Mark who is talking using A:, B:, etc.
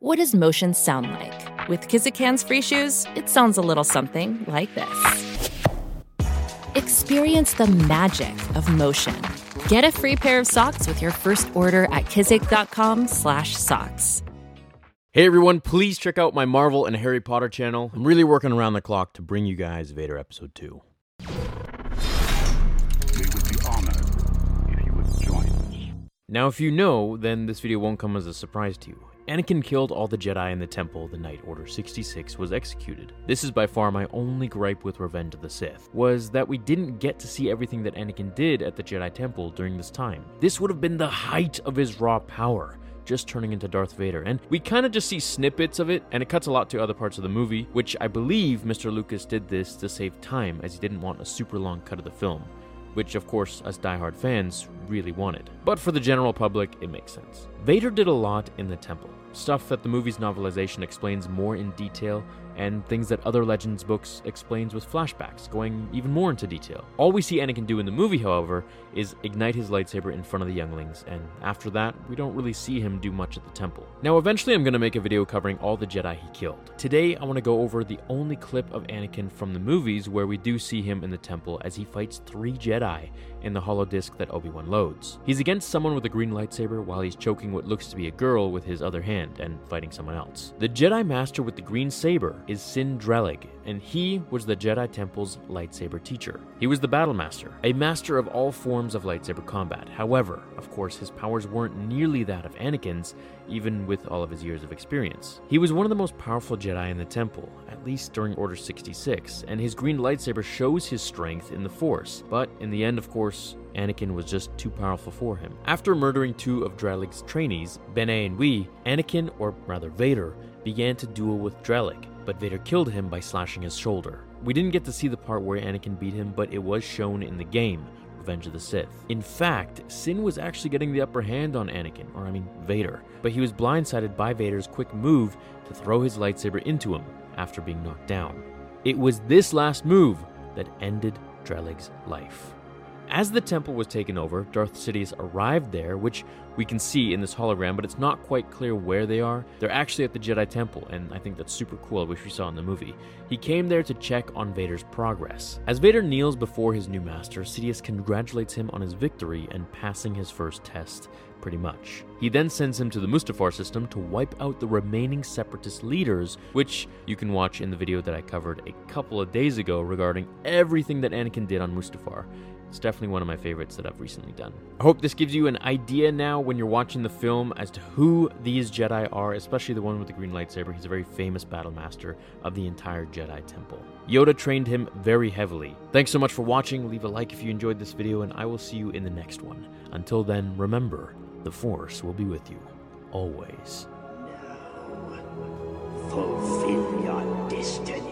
A: What does motion sound like? With Kizikans free shoes, it sounds a little something like this. Experience the magic of motion. Get a free pair of socks with your first order at kizik.com/socks.
B: Hey everyone, please check out my Marvel and Harry Potter channel. I'm really working around the clock to bring you guys Vader episode 2.
C: We would be honored if you would join us.
B: Now, if you know, then this video won't come as a surprise to you. Anakin killed all the Jedi in the temple the night Order 66 was executed. This is by far my only gripe with Revenge of the Sith, was that we didn't get to see everything that Anakin did at the Jedi Temple during this time. This would have been the height of his raw power just turning into Darth Vader. And we kind of just see snippets of it, and it cuts a lot to other parts of the movie, which I believe Mr. Lucas did this to save time, as he didn't want a super long cut of the film. Which, of course, us diehard fans really wanted. But for the general public, it makes sense. Vader did a lot in the temple, stuff that the movie's novelization explains more in detail, and things that other Legends books explains with flashbacks, going even more into detail. All we see Anakin do in the movie, however, is ignite his lightsaber in front of the younglings, and after that, we don't really see him do much at the temple. Now, eventually, I'm going to make a video covering all the Jedi he killed. Today, I want to go over the only clip of Anakin from the movies where we do see him in the temple as he fights three Jedi in the hollow disc that Obi-Wan loads. He's against someone with a green lightsaber while he's choking what looks to be a girl with his other hand and fighting someone else. The Jedi Master with the green saber is Cin Drallig, and he was the Jedi Temple's lightsaber teacher. He was the Battle Master, a master of all forms of lightsaber combat. However, of course, his powers weren't nearly that of Anakin's, even with all of his years of experience. He was one of the most powerful Jedi in the Temple, at least during Order 66, and his green lightsaber shows his strength in the Force. But in the end, of course, Anakin was just too powerful for him. After murdering two of Drallig's trainees, Bene and Wee, Anakin, or rather Vader, began to duel with Drallig, but Vader killed him by slashing his shoulder. We didn't get to see the part where Anakin beat him, but it was shown in the game, Revenge of the Sith. In fact, Cin was actually getting the upper hand on Anakin, or I mean Vader, but he was blindsided by Vader's quick move to throw his lightsaber into him after being knocked down. It was this last move that ended Drallig's life. As the temple was taken over, Darth Sidious arrived there, which we can see in this hologram, but it's not quite clear where they are. They're actually at the Jedi Temple, and I think that's super cool, which we saw in the movie. He came there to check on Vader's progress. As Vader kneels before his new master, Sidious congratulates him on his victory and passing his first test, pretty much. He then sends him to the Mustafar system to wipe out the remaining separatist leaders, which you can watch in the video that I covered a couple of days ago regarding everything that Anakin did on Mustafar. It's definitely one of my favorites that I've recently done. I hope this gives you an idea now when you're watching the film as to who these Jedi are, especially the one with the green lightsaber. He's a very famous battle master of the entire Jedi Temple. Yoda trained him very heavily. Thanks so much for watching. Leave a like if you enjoyed this video, and I will see you in the next one. Until then, remember, the Force will be with you, always.
D: Now, fulfill your destiny.